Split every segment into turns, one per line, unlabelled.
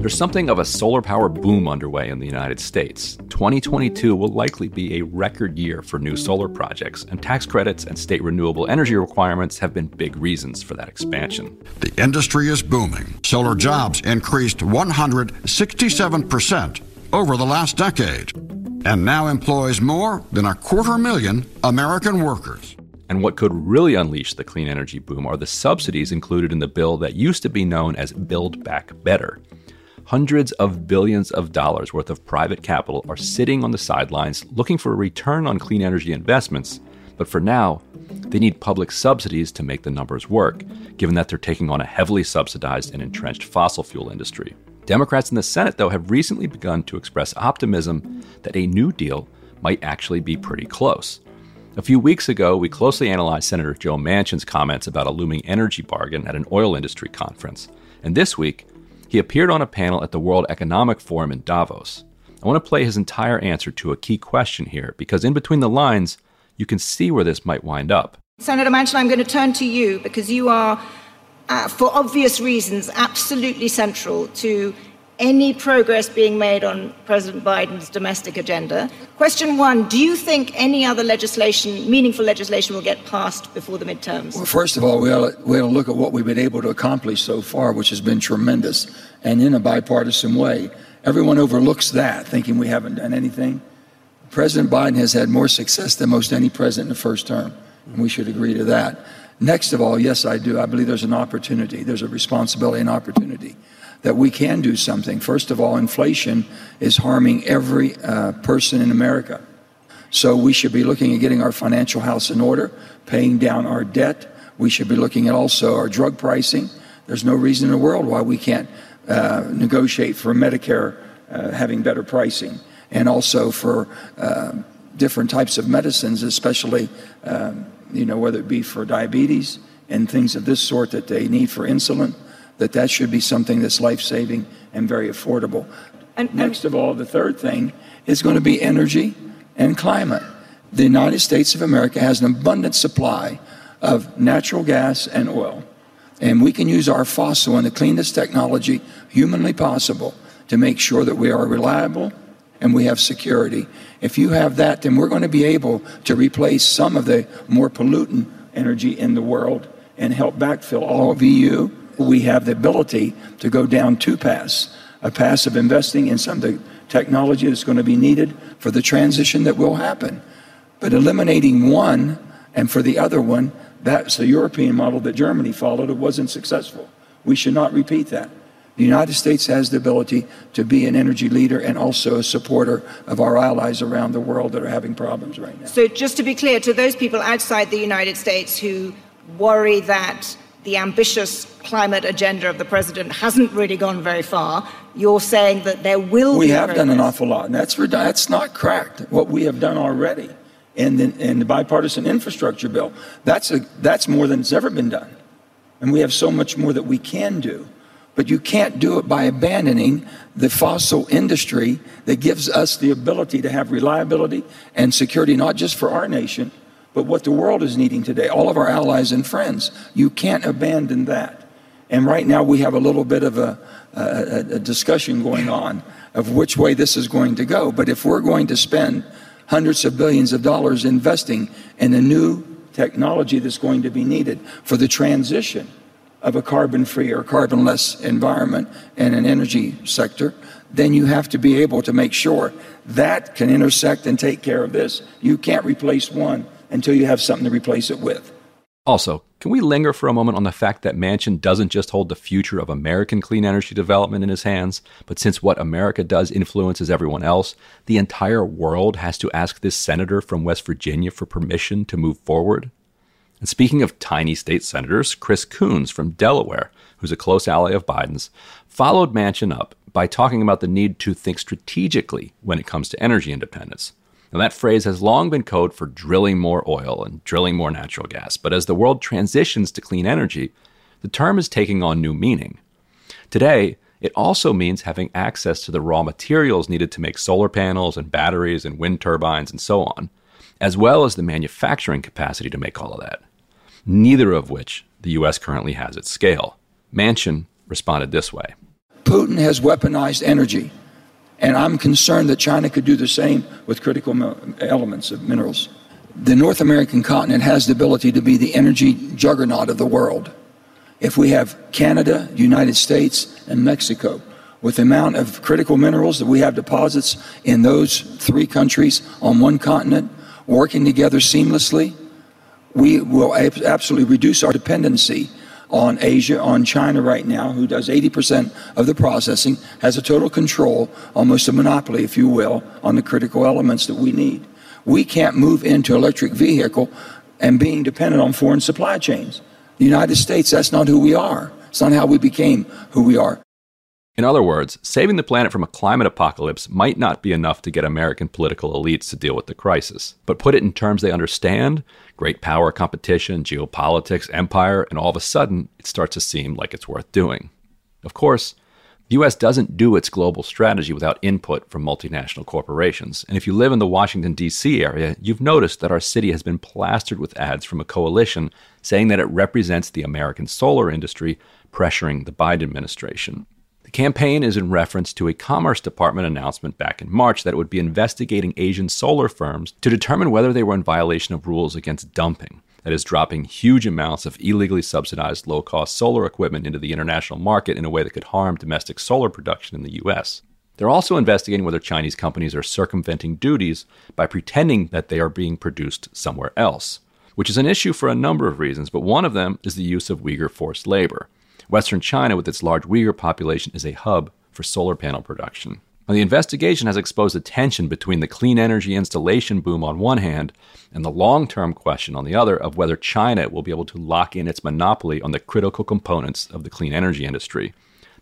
There's something of a solar power boom underway in the United States. 2022 will likely be a record year for new solar projects, and tax credits and state renewable energy requirements have been big reasons for that expansion.
The industry is booming. Solar jobs increased 167% over the last decade and now employs more than a quarter million American workers.
And what could really unleash the clean energy boom are the subsidies included in the bill that used to be known as Build Back Better. Hundreds of billions of dollars worth of private capital are sitting on the sidelines looking for a return on clean energy investments, but for now, they need public subsidies to make the numbers work, given that they're taking on a heavily subsidized and entrenched fossil fuel industry. Democrats in the Senate, though, have recently begun to express optimism that a New Deal might actually be pretty close. A few weeks ago, we closely analyzed Senator Joe Manchin's comments about a looming energy bargain at an oil industry conference. And this week, he appeared on a panel at the World Economic Forum in Davos. I want to play his entire answer to a key question here because in between the lines, you can see where this might wind up.
Senator Manchin, I'm going to turn to you because you are, uh, for obvious reasons, absolutely central to any progress being made on President Biden's domestic agenda. Question one Do you think any other legislation, meaningful legislation, will get passed before the midterms?
Well, first of all, we ought, to, we ought to look at what we've been able to accomplish so far, which has been tremendous and in a bipartisan way. Everyone overlooks that, thinking we haven't done anything. President Biden has had more success than most any president in the first term, and we should agree to that. Next of all, yes, I do. I believe there's an opportunity, there's a responsibility and opportunity that we can do something. First of all, inflation is harming every uh, person in America. So we should be looking at getting our financial house in order, paying down our debt. We should be looking at also our drug pricing. There's no reason in the world why we can't uh, negotiate for Medicare uh, having better pricing and also for uh, different types of medicines, especially, um, you know, whether it be for diabetes and things of this sort that they need for insulin that that should be something that's life saving and very affordable. And, Next of all, the third thing is going to be energy and climate. The United States of America has an abundant supply of natural gas and oil. And we can use our fossil and the cleanest technology humanly possible to make sure that we are reliable and we have security. If you have that, then we're going to be able to replace some of the more pollutant energy in the world and help backfill all of EU we have the ability to go down two paths a path of investing in some of the technology that's going to be needed for the transition that will happen. But eliminating one and for the other one, that's the European model that Germany followed. It wasn't successful. We should not repeat that. The United States has the ability to be an energy leader and also a supporter of our allies around the world that are having problems right now.
So, just to be clear, to those people outside the United States who worry that the ambitious climate agenda of the president hasn't really gone very far. You're saying that there will
we
be.
We have
progress.
done an awful lot, and that's, that's not cracked. What we have done already in the, in the bipartisan infrastructure bill, that's, a, that's more than has ever been done. And we have so much more that we can do. But you can't do it by abandoning the fossil industry that gives us the ability to have reliability and security, not just for our nation, but what the world is needing today, all of our allies and friends. You can't abandon that. And right now we have a little bit of a, a, a, discussion going on of which way this is going to go. But if we're going to spend hundreds of billions of dollars investing in a new technology that's going to be needed for the transition of a carbon free or carbon less environment and an energy sector, then you have to be able to make sure that can intersect and take care of this. You can't replace one until you have something to replace it with.
Also, can we linger for a moment on the fact that Manchin doesn't just hold the future of American clean energy development in his hands, but since what America does influences everyone else, the entire world has to ask this senator from West Virginia for permission to move forward? And speaking of tiny state senators, Chris Coons from Delaware, who's a close ally of Biden's, followed Manchin up by talking about the need to think strategically when it comes to energy independence. Now, that phrase has long been code for drilling more oil and drilling more natural gas, but as the world transitions to clean energy, the term is taking on new meaning. Today, it also means having access to the raw materials needed to make solar panels and batteries and wind turbines and so on, as well as the manufacturing capacity to make all of that, neither of which the U.S. currently has at scale. Manchin responded this way
Putin has weaponized energy, and I'm concerned that China could do the same with critical elements of minerals. The North American continent has the ability to be the energy juggernaut of the world if we have Canada, United States, and Mexico, with the amount of critical minerals that we have deposits in those three countries on one continent, working together seamlessly, we will absolutely reduce our dependency on Asia, on China right now, who does 80% of the processing, has a total control, almost a monopoly, if you will, on the critical elements that we need. We can't move into electric vehicle and being dependent on foreign supply chains. The United States, that's not who we are. It's not how we became who we are.
In other words, saving the planet from a climate apocalypse might not be enough to get American political elites to deal with the crisis. But put it in terms they understand great power competition, geopolitics, empire, and all of a sudden, it starts to seem like it's worth doing. Of course, the US doesn't do its global strategy without input from multinational corporations. And if you live in the Washington, D.C. area, you've noticed that our city has been plastered with ads from a coalition saying that it represents the American solar industry pressuring the Biden administration. The campaign is in reference to a Commerce Department announcement back in March that it would be investigating Asian solar firms to determine whether they were in violation of rules against dumping that is dropping huge amounts of illegally subsidized low cost solar equipment into the international market in a way that could harm domestic solar production in the US. They're also investigating whether Chinese companies are circumventing duties by pretending that they are being produced somewhere else, which is an issue for a number of reasons, but one of them is the use of Uyghur forced labor. Western China, with its large Uyghur population, is a hub for solar panel production. Now, the investigation has exposed a tension between the clean energy installation boom on one hand and the long term question on the other of whether China will be able to lock in its monopoly on the critical components of the clean energy industry.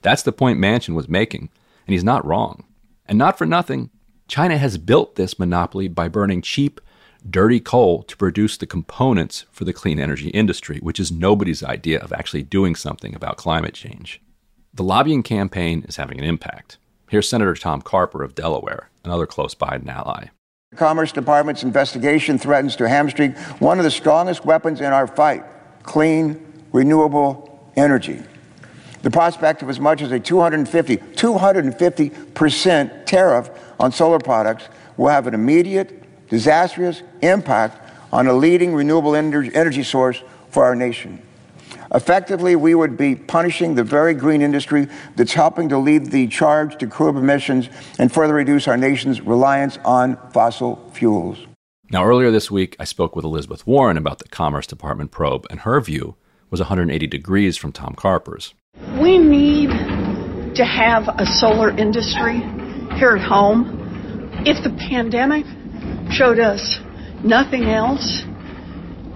That's the point Manchin was making, and he's not wrong. And not for nothing, China has built this monopoly by burning cheap, dirty coal to produce the components for the clean energy industry, which is nobody's idea of actually doing something about climate change. The lobbying campaign is having an impact. Here's Senator Tom Carper of Delaware, another close Biden ally.
The Commerce Department's investigation threatens to hamstring one of the strongest weapons in our fight clean, renewable energy. The prospect of as much as a 250, 250% tariff on solar products will have an immediate, disastrous impact on a leading renewable energy source for our nation. Effectively, we would be punishing the very green industry that's helping to lead the charge to curb emissions and further reduce our nation's reliance on fossil fuels.
Now, earlier this week, I spoke with Elizabeth Warren about the Commerce Department probe, and her view was 180 degrees from Tom Carper's.
We need to have a solar industry here at home. If the pandemic showed us nothing else,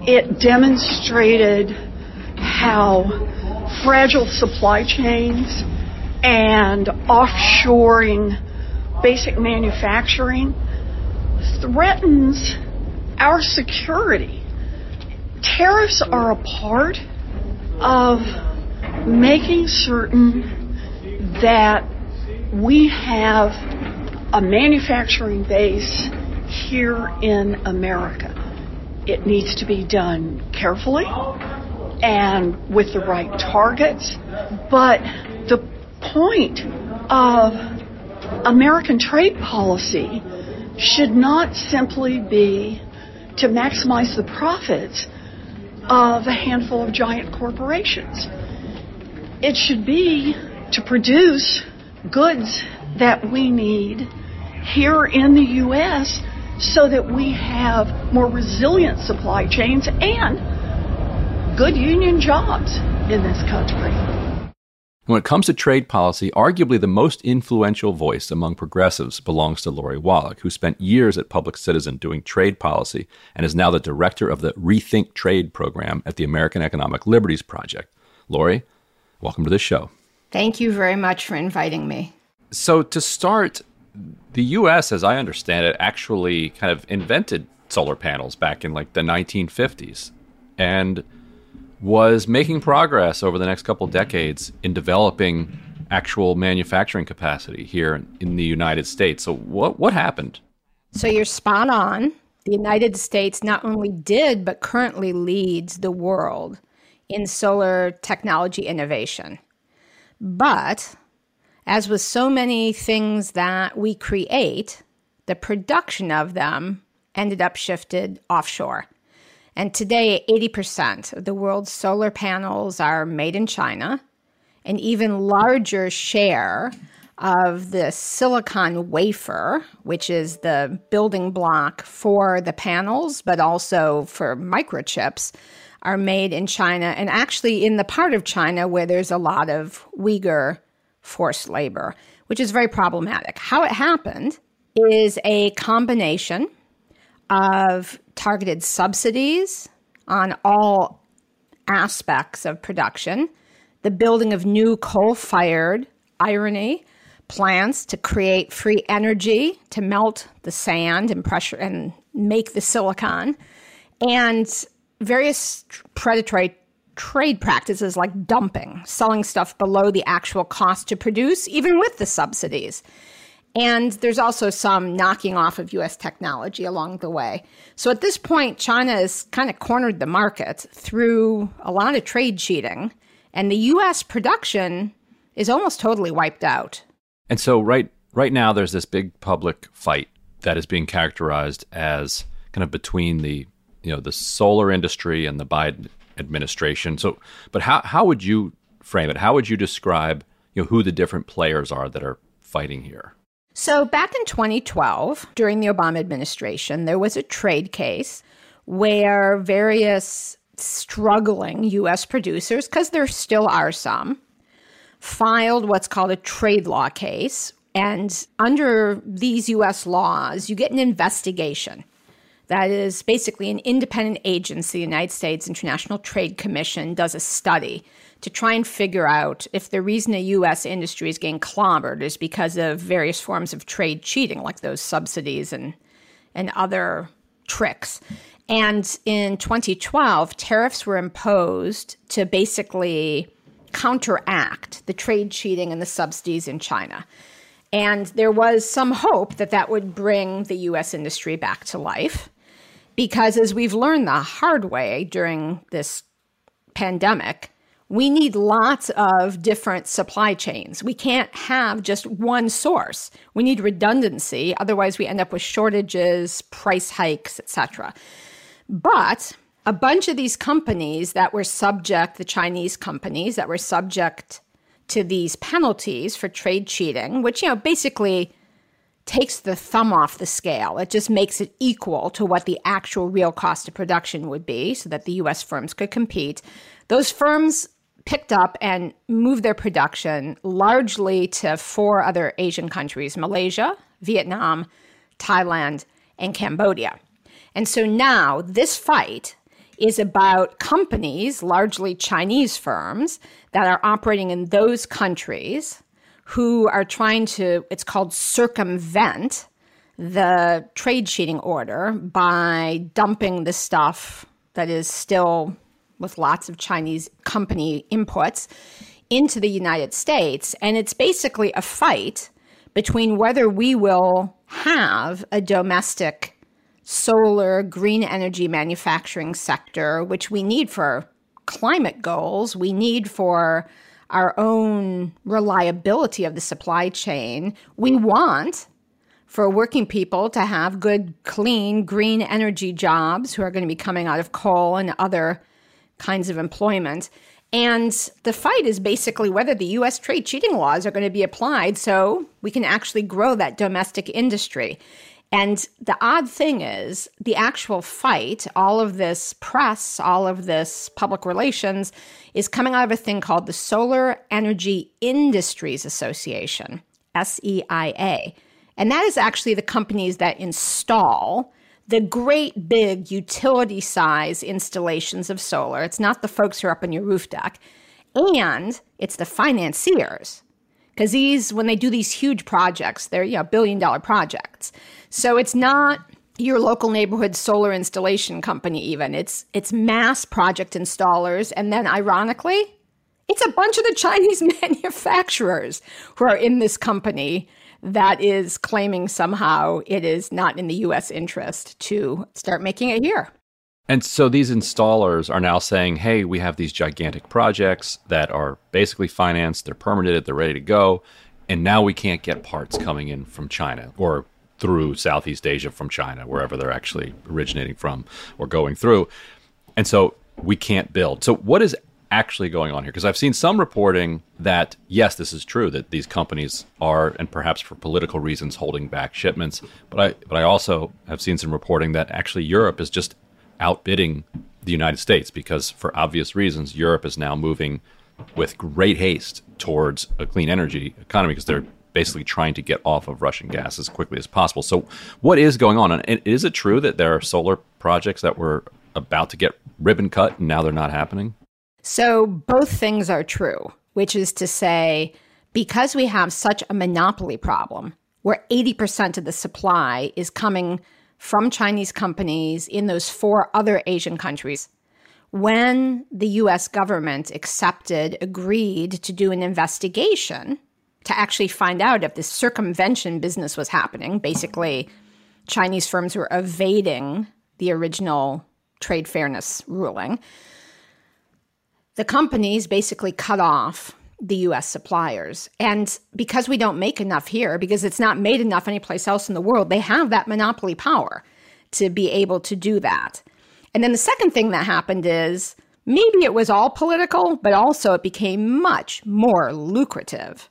it demonstrated how fragile supply chains and offshoring basic manufacturing threatens our security. Tariffs are a part of making certain that we have a manufacturing base here in America. It needs to be done carefully and with the right targets. But the point of American trade policy should not simply be to maximize the profits of a handful of giant corporations. It should be to produce goods that we need here in the U.S. so that we have more resilient supply chains and good union jobs in this country.
When it comes to trade policy, arguably the most influential voice among progressives belongs to Lori Wallach, who spent years at Public Citizen doing trade policy and is now the director of the Rethink Trade program at the American Economic Liberties Project. Lori, welcome to the show.
Thank you very much for inviting me.
So, to start, the US, as I understand it, actually kind of invented solar panels back in like the 1950s. And was making progress over the next couple decades in developing actual manufacturing capacity here in the United States. So what what happened?
So you're spot on. The United States not only did but currently leads the world in solar technology innovation. But as with so many things that we create, the production of them ended up shifted offshore. And today, 80% of the world's solar panels are made in China. An even larger share of the silicon wafer, which is the building block for the panels, but also for microchips, are made in China and actually in the part of China where there's a lot of Uyghur forced labor, which is very problematic. How it happened is a combination of targeted subsidies on all aspects of production, the building of new coal fired irony plants to create free energy to melt the sand and pressure and make the silicon, and various predatory trade practices like dumping, selling stuff below the actual cost to produce, even with the subsidies. And there's also some knocking off of US technology along the way. So at this point, China has kind of cornered the market through a lot of trade cheating, and the US production is almost totally wiped out.
And so right right now there's this big public fight that is being characterized as kind of between the you know the solar industry and the Biden administration. So but how how would you frame it? How would you describe you know who the different players are that are fighting here?
So, back in 2012, during the Obama administration, there was a trade case where various struggling U.S. producers, because there still are some, filed what's called a trade law case. And under these U.S. laws, you get an investigation. That is basically an independent agency, the United States International Trade Commission, does a study to try and figure out if the reason a U.S. industry is getting clobbered is because of various forms of trade cheating, like those subsidies and and other tricks. And in 2012, tariffs were imposed to basically counteract the trade cheating and the subsidies in China. And there was some hope that that would bring the US industry back to life. Because as we've learned the hard way during this pandemic, we need lots of different supply chains. We can't have just one source. We need redundancy, otherwise we end up with shortages, price hikes, etc. But a bunch of these companies that were subject, the Chinese companies that were subject to these penalties for trade cheating, which you know basically takes the thumb off the scale. It just makes it equal to what the actual real cost of production would be so that the US firms could compete. Those firms picked up and moved their production largely to four other Asian countries Malaysia, Vietnam, Thailand, and Cambodia. And so now this fight is about companies, largely Chinese firms, that are operating in those countries who are trying to, it's called circumvent the trade cheating order by dumping the stuff that is still with lots of Chinese company inputs into the United States. And it's basically a fight between whether we will have a domestic solar green energy manufacturing sector, which we need for climate goals, we need for our own reliability of the supply chain. We want for working people to have good, clean, green energy jobs who are going to be coming out of coal and other kinds of employment. And the fight is basically whether the US trade cheating laws are going to be applied so we can actually grow that domestic industry. And the odd thing is, the actual fight, all of this press, all of this public relations, is coming out of a thing called the Solar Energy Industries Association, SEIA. And that is actually the companies that install the great big utility size installations of solar. It's not the folks who are up on your roof deck. And it's the financiers. Because these, when they do these huge projects, they're you know, billion dollar projects. So it's not your local neighborhood solar installation company even. It's it's mass project installers and then ironically, it's a bunch of the Chinese manufacturers who are in this company that is claiming somehow it is not in the US interest to start making it here.
And so these installers are now saying, hey, we have these gigantic projects that are basically financed, they're permitted, they're ready to go. And now we can't get parts coming in from China or through Southeast Asia from China, wherever they're actually originating from or going through. And so we can't build. So, what is actually going on here? Because I've seen some reporting that, yes, this is true, that these companies are, and perhaps for political reasons, holding back shipments. But I, but I also have seen some reporting that actually Europe is just outbidding the United States because, for obvious reasons, Europe is now moving with great haste towards a clean energy economy because they're basically trying to get off of Russian gas as quickly as possible. So, what is going on? And is it true that there are solar projects that were about to get ribbon cut and now they're not happening?
So, both things are true, which is to say, because we have such a monopoly problem where 80% of the supply is coming from Chinese companies in those four other Asian countries. When the US government accepted, agreed to do an investigation to actually find out if this circumvention business was happening. Basically, Chinese firms were evading the original trade fairness ruling. The companies basically cut off the US suppliers. And because we don't make enough here, because it's not made enough anyplace else in the world, they have that monopoly power to be able to do that. And then the second thing that happened is maybe it was all political, but also it became much more lucrative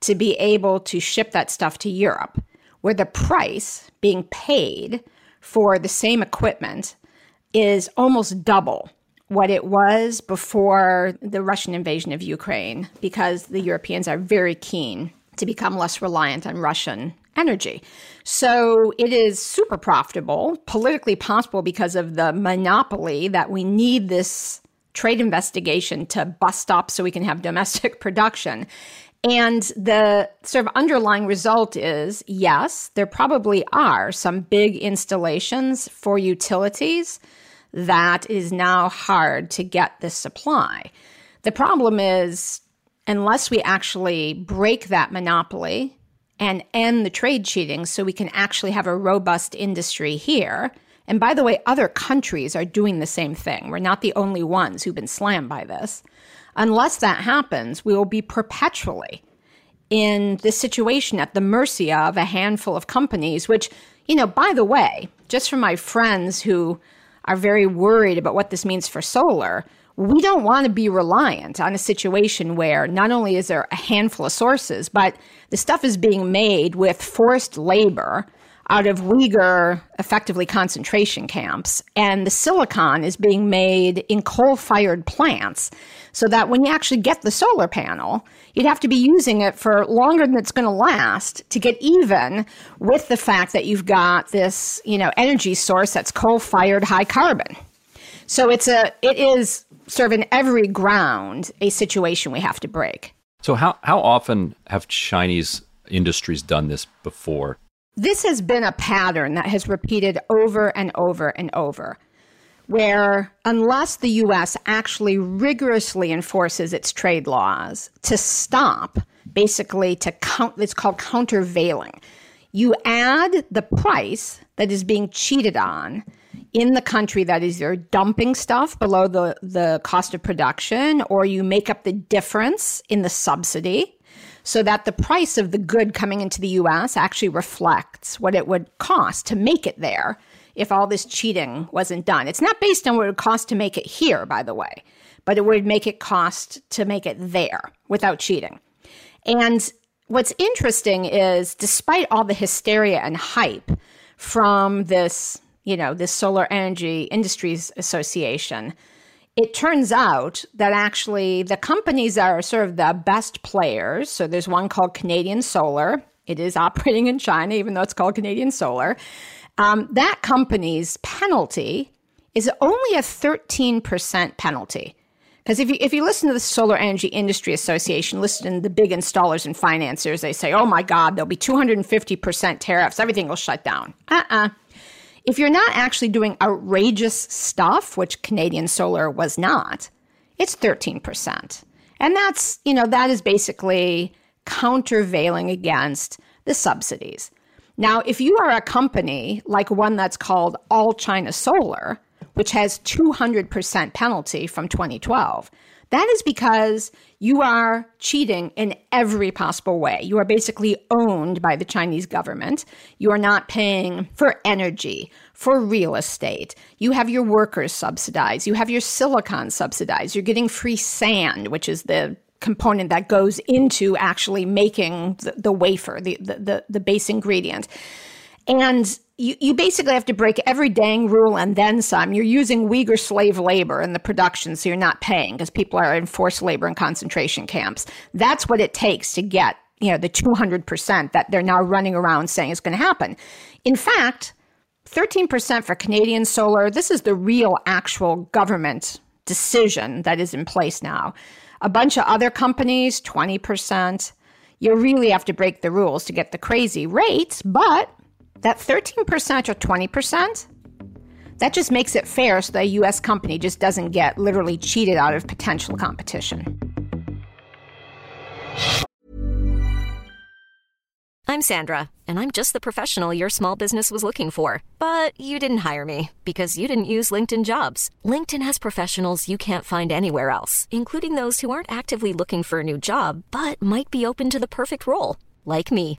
to be able to ship that stuff to Europe, where the price being paid for the same equipment is almost double what it was before the Russian invasion of Ukraine, because the Europeans are very keen to become less reliant on Russian energy. So it is super profitable, politically possible because of the monopoly that we need this trade investigation to bust up so we can have domestic production. And the sort of underlying result is yes, there probably are some big installations for utilities that is now hard to get this supply. The problem is, unless we actually break that monopoly and end the trade cheating so we can actually have a robust industry here. And by the way, other countries are doing the same thing. We're not the only ones who've been slammed by this. Unless that happens, we will be perpetually in this situation at the mercy of a handful of companies, which, you know, by the way, just for my friends who are very worried about what this means for solar, we don't want to be reliant on a situation where not only is there a handful of sources, but the stuff is being made with forced labor out of Uyghur, effectively concentration camps. And the silicon is being made in coal fired plants so that when you actually get the solar panel, you'd have to be using it for longer than it's going to last to get even with the fact that you've got this, you know, energy source that's coal fired high carbon. So it's a, it is sort of in every ground a situation we have to break.
So how, how often have Chinese industries done this before?
This has been a pattern that has repeated over and over and over, where unless the US actually rigorously enforces its trade laws to stop, basically to count, it's called countervailing. You add the price that is being cheated on in the country that is either dumping stuff below the, the cost of production or you make up the difference in the subsidy so that the price of the good coming into the US actually reflects what it would cost to make it there if all this cheating wasn't done. It's not based on what it would cost to make it here, by the way, but it would make it cost to make it there without cheating. And what's interesting is despite all the hysteria and hype from this, you know, this Solar Energy Industries Association, it turns out that actually the companies are sort of the best players, so there's one called Canadian Solar. It is operating in China, even though it's called Canadian Solar. Um, that company's penalty is only a 13% penalty. Because if you, if you listen to the Solar Energy Industry Association, listen to the big installers and financiers, they say, oh my God, there'll be 250% tariffs, everything will shut down. Uh uh-uh. uh If you're not actually doing outrageous stuff, which Canadian Solar was not, it's 13%. And that's, you know, that is basically countervailing against the subsidies. Now, if you are a company like one that's called All China Solar, which has 200% penalty from 2012. That is because you are cheating in every possible way. You are basically owned by the Chinese government. You are not paying for energy, for real estate. You have your workers subsidized. You have your silicon subsidized. You're getting free sand, which is the component that goes into actually making the, the wafer, the, the, the, the base ingredient. And you, you basically have to break every dang rule and then some. You're using Uyghur slave labor in the production, so you're not paying because people are in forced labor in concentration camps. That's what it takes to get, you know, the 200% that they're now running around saying is going to happen. In fact, 13% for Canadian solar, this is the real actual government decision that is in place now. A bunch of other companies, 20%. You really have to break the rules to get the crazy rates, but that 13% or 20%, that just makes it fair so that a US company just doesn't get literally cheated out of potential competition.
I'm Sandra, and I'm just the professional your small business was looking for. But you didn't hire me because you didn't use LinkedIn jobs. LinkedIn has professionals you can't find anywhere else, including those who aren't actively looking for a new job but might be open to the perfect role, like me.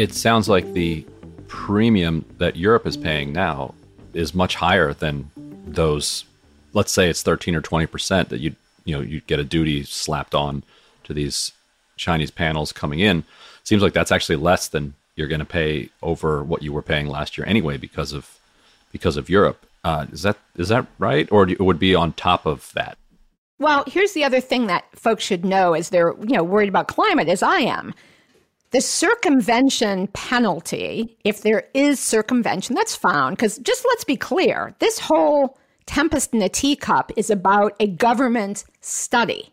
it sounds like the premium that Europe is paying now is much higher than those. Let's say it's thirteen or twenty percent that you you know you get a duty slapped on to these Chinese panels coming in. Seems like that's actually less than you're going to pay over what you were paying last year anyway because of because of Europe. Uh, is that is that right, or it would be on top of that?
Well, here's the other thing that folks should know as they're you know worried about climate, as I am. The circumvention penalty, if there is circumvention, that's found, because just let's be clear this whole tempest in a teacup is about a government study.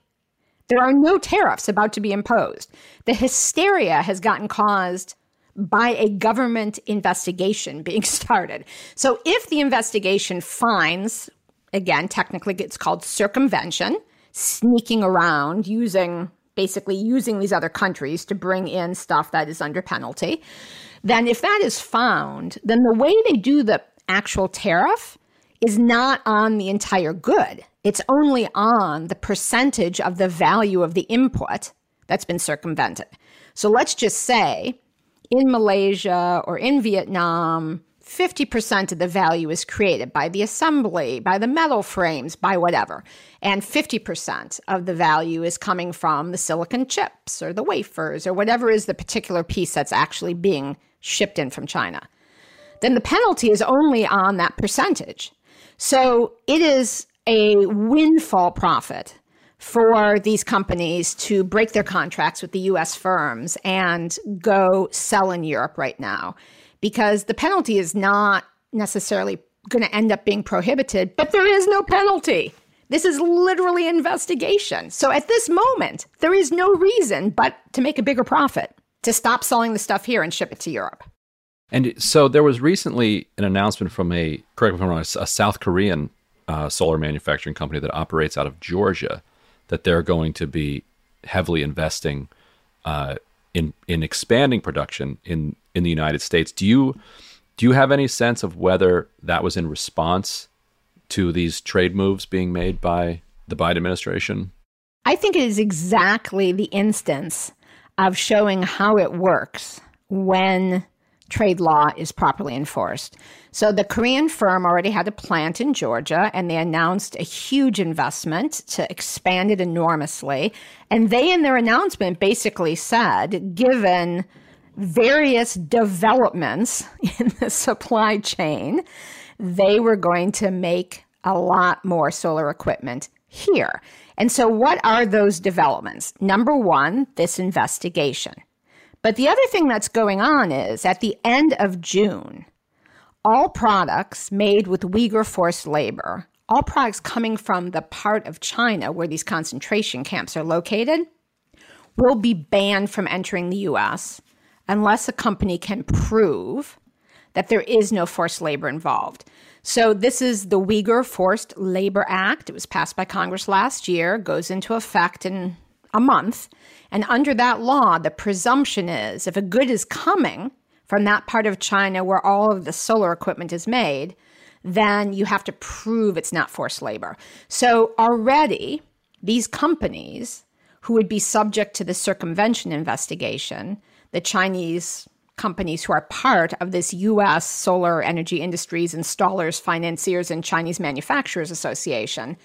There are no tariffs about to be imposed. The hysteria has gotten caused by a government investigation being started. So if the investigation finds, again, technically it's called circumvention, sneaking around using basically using these other countries to bring in stuff that is under penalty, then if that is found, then the way they do the actual tariff is not on the entire good. It's only on the percentage of the value of the input that's been circumvented. So let's just say in Malaysia or in Vietnam, 50% of the value is created by the assembly, by the metal frames, by whatever. And 50% of the value is coming from the silicon chips or the wafers or whatever is the particular piece that's actually being shipped in from China. Then the penalty is only on that percentage. So it is a windfall profit for these companies to break their contracts with the US firms and go sell in Europe right now because the penalty is not necessarily going to end up being prohibited, but there is no penalty. This is literally investigation. So at this moment, there is no reason but to make a bigger profit, to stop selling the stuff here and ship it to Europe.
And so there was recently an announcement from a, correct me if I'm wrong, a South Korean uh, solar manufacturing company that operates out of Georgia that they're going to be heavily investing uh, in in expanding production in in the United States. Do you do you have any sense of whether that was in response to these trade moves being made by the Biden administration?
I think it is exactly the instance of showing how it works when trade law is properly enforced. So the Korean firm already had a plant in Georgia and they announced a huge investment to expand it enormously. And they, in their announcement, basically said, given various developments in the supply chain, they were going to make a lot more solar equipment here. And so, what are those developments? Number one, this investigation. But the other thing that's going on is at the end of June, all products made with Uyghur forced labor, all products coming from the part of China where these concentration camps are located, will be banned from entering the US unless a company can prove that there is no forced labor involved. So, this is the Uyghur Forced Labor Act. It was passed by Congress last year, goes into effect in a month. And under that law, the presumption is if a good is coming from that part of China where all of the solar equipment is made, then you have to prove it's not forced labor. So, already, these companies who would be subject to the circumvention investigation the Chinese companies who are part of this US Solar Energy Industries Installers, Financiers, and Chinese Manufacturers Association,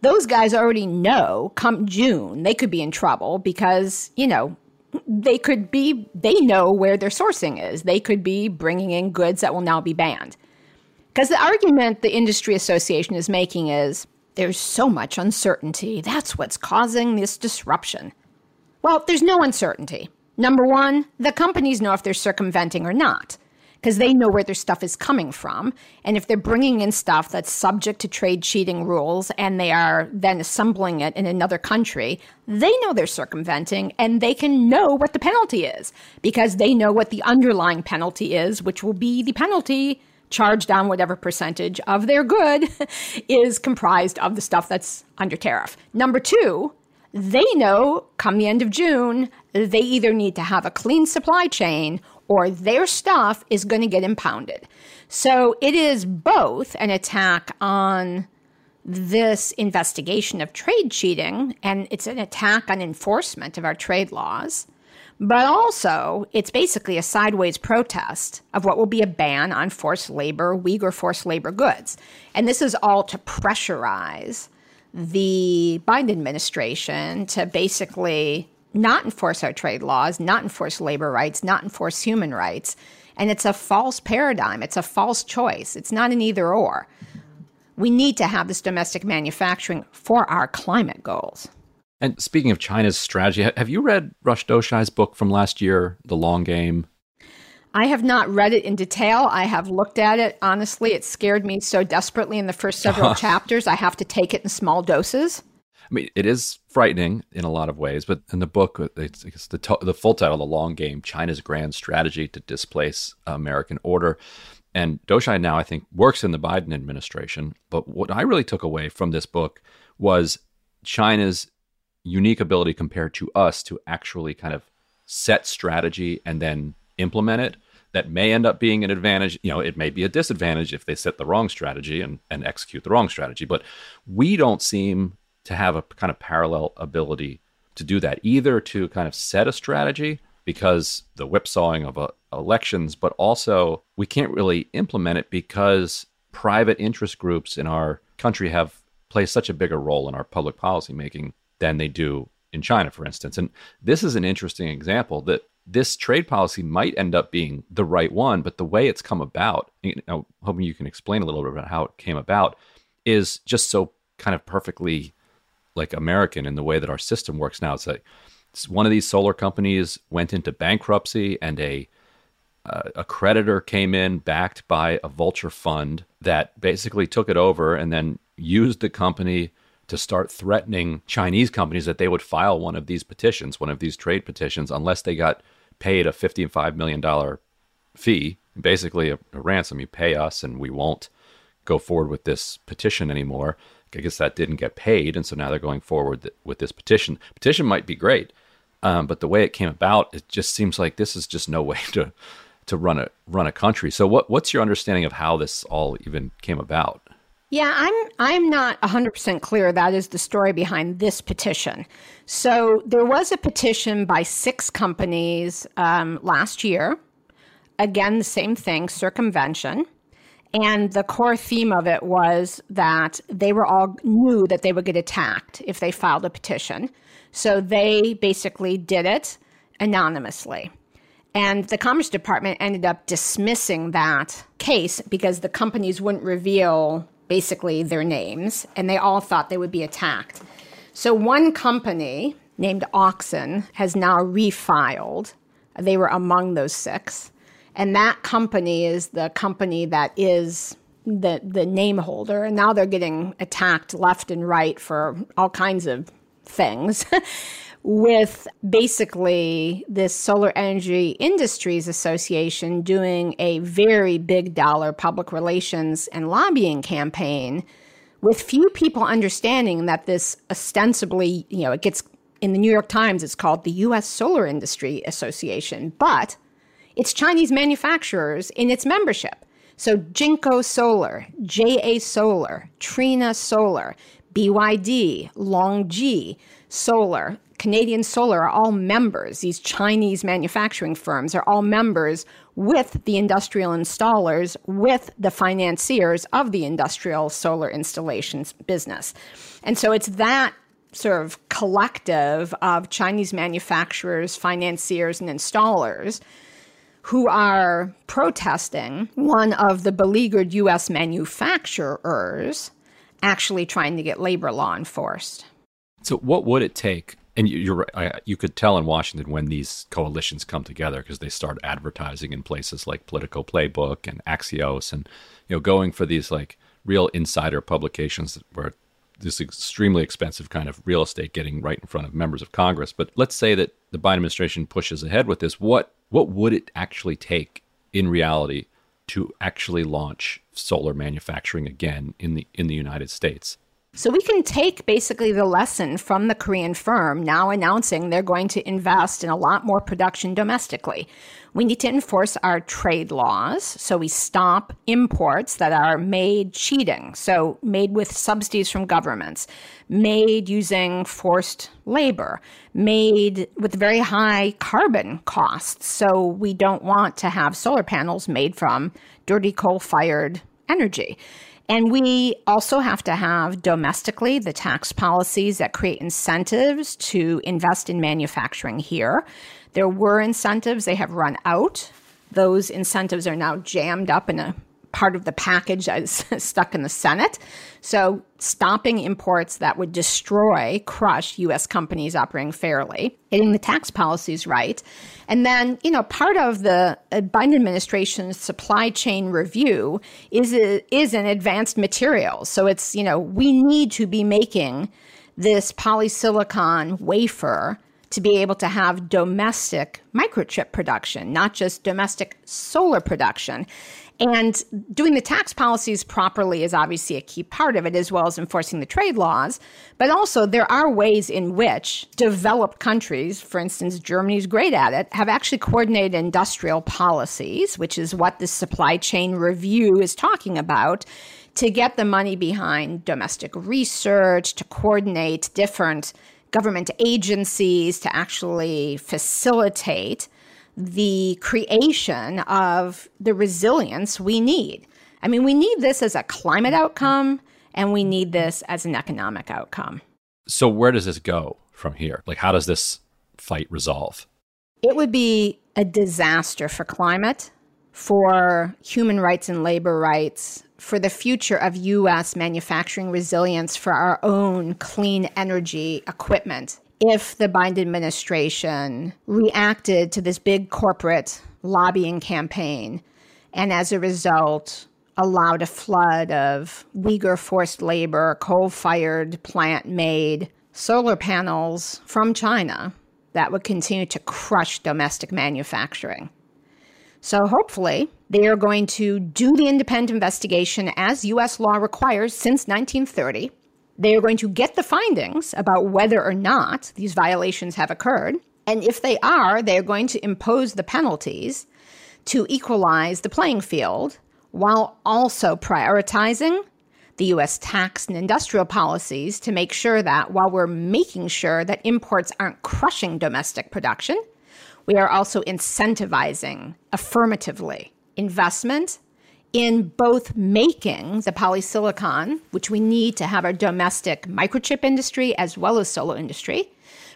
those guys already know come June they could be in trouble because, you know, they could be, they know where their sourcing is. They could be bringing in goods that will now be banned. Because the argument the industry association is making is there's so much uncertainty. That's what's causing this disruption. Well, there's no uncertainty. Number one, the companies know if they're circumventing or not because they know where their stuff is coming from. And if they're bringing in stuff that's subject to trade cheating rules and they are then assembling it in another country, they know they're circumventing and they can know what the penalty is because they know what the underlying penalty is, which will be the penalty charged on whatever percentage of their good is comprised of the stuff that's under tariff. Number two, they know come the end of June, they either need to have a clean supply chain or their stuff is going to get impounded. So it is both an attack on this investigation of trade cheating and it's an attack on enforcement of our trade laws. But also, it's basically a sideways protest of what will be a ban on forced labor, Uyghur forced labor goods. And this is all to pressurize the Biden administration to basically not enforce our trade laws, not enforce labor rights, not enforce human rights. And it's a false paradigm. It's a false choice. It's not an either or. We need to have this domestic manufacturing for our climate goals.
And speaking of China's strategy, have you read Rush Doshi's book from last year, The Long Game?
I have not read it in detail. I have looked at it. Honestly, it scared me so desperately in the first several chapters. I have to take it in small doses.
I mean, it is frightening in a lot of ways, but in the book, uh, it's, it's the, to- the full title, The Long Game China's Grand Strategy to Displace American Order. And Doshi now, I think, works in the Biden administration. But what I really took away from this book was China's unique ability compared to us to actually kind of set strategy and then implement it that may end up being an advantage. You know, it may be a disadvantage if they set the wrong strategy and, and execute the wrong strategy. But we don't seem to have a kind of parallel ability to do that, either to kind of set a strategy because the whipsawing of uh, elections, but also we can't really implement it because private interest groups in our country have play such a bigger role in our public policy making than they do in China, for instance. And this is an interesting example that this trade policy might end up being the right one, but the way it's come about, you know, hoping you can explain a little bit about how it came about, is just so kind of perfectly like American in the way that our system works now. It's like one of these solar companies went into bankruptcy, and a uh, a creditor came in backed by a vulture fund that basically took it over and then used the company to start threatening Chinese companies that they would file one of these petitions, one of these trade petitions, unless they got paid a $55 million fee, basically a, a ransom. You pay us and we won't go forward with this petition anymore. I guess that didn't get paid, and so now they're going forward with this petition. Petition might be great, um, but the way it came about, it just seems like this is just no way to to run a run a country. So, what what's your understanding of how this all even came about?
Yeah, I'm I'm not 100% clear that is the story behind this petition. So there was a petition by six companies um, last year. Again, the same thing, circumvention. And the core theme of it was that they were all knew that they would get attacked if they filed a petition. So they basically did it anonymously. And the Commerce Department ended up dismissing that case because the companies wouldn't reveal basically their names, and they all thought they would be attacked. So one company named Auxin has now refiled. They were among those six. And that company is the company that is the the name holder. And now they're getting attacked left and right for all kinds of things with basically this solar energy industries association doing a very big dollar public relations and lobbying campaign with few people understanding that this ostensibly you know it gets in the New York Times it's called the US Solar Industry Association. But it's Chinese manufacturers in its membership. So Jinko Solar, JA Solar, Trina Solar, BYD, LONGi Solar, Canadian Solar are all members. These Chinese manufacturing firms are all members with the industrial installers, with the financiers of the industrial solar installations business. And so it's that sort of collective of Chinese manufacturers, financiers, and installers who are protesting one of the beleaguered U.S. manufacturers actually trying to get labor law enforced.
So, what would it take? And you're you could tell in Washington when these coalitions come together because they start advertising in places like Politico Playbook and Axios, and you know going for these like real insider publications where this extremely expensive kind of real estate getting right in front of members of Congress. But let's say that the Biden administration pushes ahead with this. What what would it actually take in reality to actually launch solar manufacturing again in the in the United States?
So we can take basically the lesson from the Korean firm now announcing they're going to invest in a lot more production domestically. We need to enforce our trade laws so we stop imports that are made cheating, so made with subsidies from governments, made using forced labor, made with very high carbon costs. So we don't want to have solar panels made from dirty coal fired energy. And we also have to have domestically the tax policies that create incentives to invest in manufacturing here. There were incentives, they have run out. Those incentives are now jammed up in a part of the package that is stuck in the Senate. So, stopping imports that would destroy, crush U.S. companies operating fairly, getting the tax policies right. And then, you know, part of the uh, Biden administration's supply chain review is, is an advanced material. So, it's, you know, we need to be making this polysilicon wafer to be able to have domestic microchip production, not just domestic solar production. And doing the tax policies properly is obviously a key part of it, as well as enforcing the trade laws. But also, there are ways in which developed countries, for instance, Germany's great at it, have actually coordinated industrial policies, which is what this supply chain review is talking about, to get the money behind domestic research, to coordinate different government agencies to actually facilitate the creation of the resilience we need. I mean, we need this as a climate outcome and we need this as an economic outcome.
So, where does this go from here? Like, how does this fight resolve?
It would be a disaster for climate, for human rights and labor rights, for the future of U.S. manufacturing resilience for our own clean energy equipment if the Biden administration reacted to this big corporate lobbying campaign, and as a result, allowed a flood of Uyghur forced labor, coal fired, plant made solar panels from China that would continue to crush domestic manufacturing. So hopefully, they are going to do the independent investigation as US law requires since 1930. They are going to get the findings about whether or not these violations have occurred. And if they are, they are going to impose the penalties to equalize the playing field while also prioritizing the US tax and industrial policies to make sure that while we're making sure that imports aren't crushing domestic production, we are also incentivizing affirmatively investment in both making the polysilicon, which we need to have our domestic microchip industry as well as solar industry,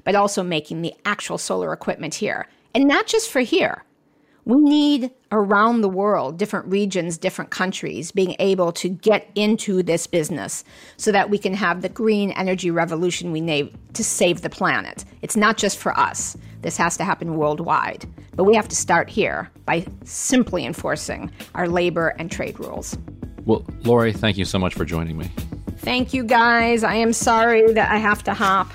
but also making the actual solar equipment here. And not just for here, we need around the world, different regions, different countries, being able to get into this business so that we can have the green energy revolution we need to save the planet. It's not just for us, this has to happen worldwide. But we have to start here by simply enforcing our labor and trade rules.
Well, Lori, thank you so much for joining me.
Thank you, guys. I am sorry that I have to hop.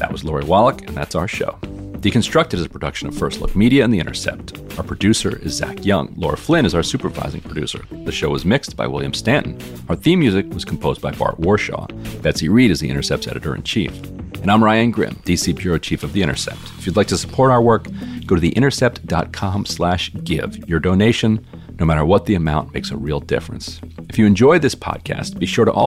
That was Lori Wallach, and that's our show. Deconstructed is a production of First Look Media and The Intercept. Our producer is Zach Young. Laura Flynn is our supervising producer. The show was mixed by William Stanton. Our theme music was composed by Bart Warshaw. Betsy Reed is The Intercept's editor in chief. And I'm Ryan Grim, DC Bureau Chief of The Intercept. If you'd like to support our work, go to theintercept.com slash give. Your donation, no matter what the amount, makes a real difference. If you enjoy this podcast, be sure to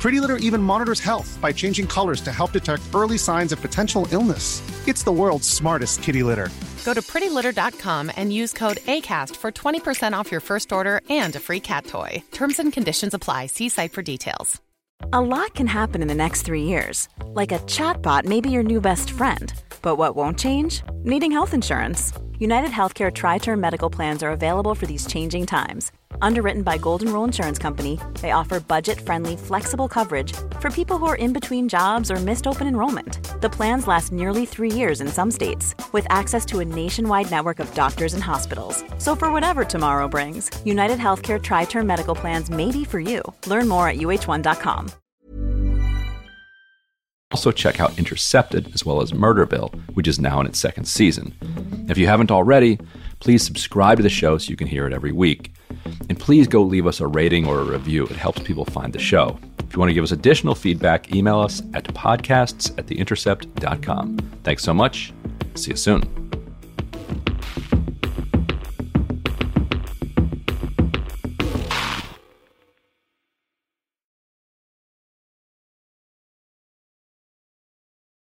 Pretty Litter even monitors health by changing colors to help detect early signs of potential illness. It's the world's smartest kitty litter.
Go to prettylitter.com and use code ACAST for 20% off your first order and a free cat toy. Terms and conditions apply. See site for details.
A lot can happen in the next three years. Like a chatbot may be your new best friend. But what won't change? Needing health insurance. United Healthcare Tri Term Medical Plans are available for these changing times Underwritten by Golden Rule Insurance Company, they offer budget-friendly, flexible coverage for people who are in between jobs or missed open enrollment. The plans last nearly three years in some states, with access to a nationwide network of doctors and hospitals. So for whatever tomorrow brings, United Healthcare Tri-Term Medical Plans may be for you. Learn more at uh1.com.
Also check out Intercepted as well as Murderville, which is now in its second season. If you haven't already, please subscribe to the show so you can hear it every week. And please go leave us a rating or a review. It helps people find the show. If you want to give us additional feedback, email us at podcasts at theintercept.com. Thanks so much. See you soon.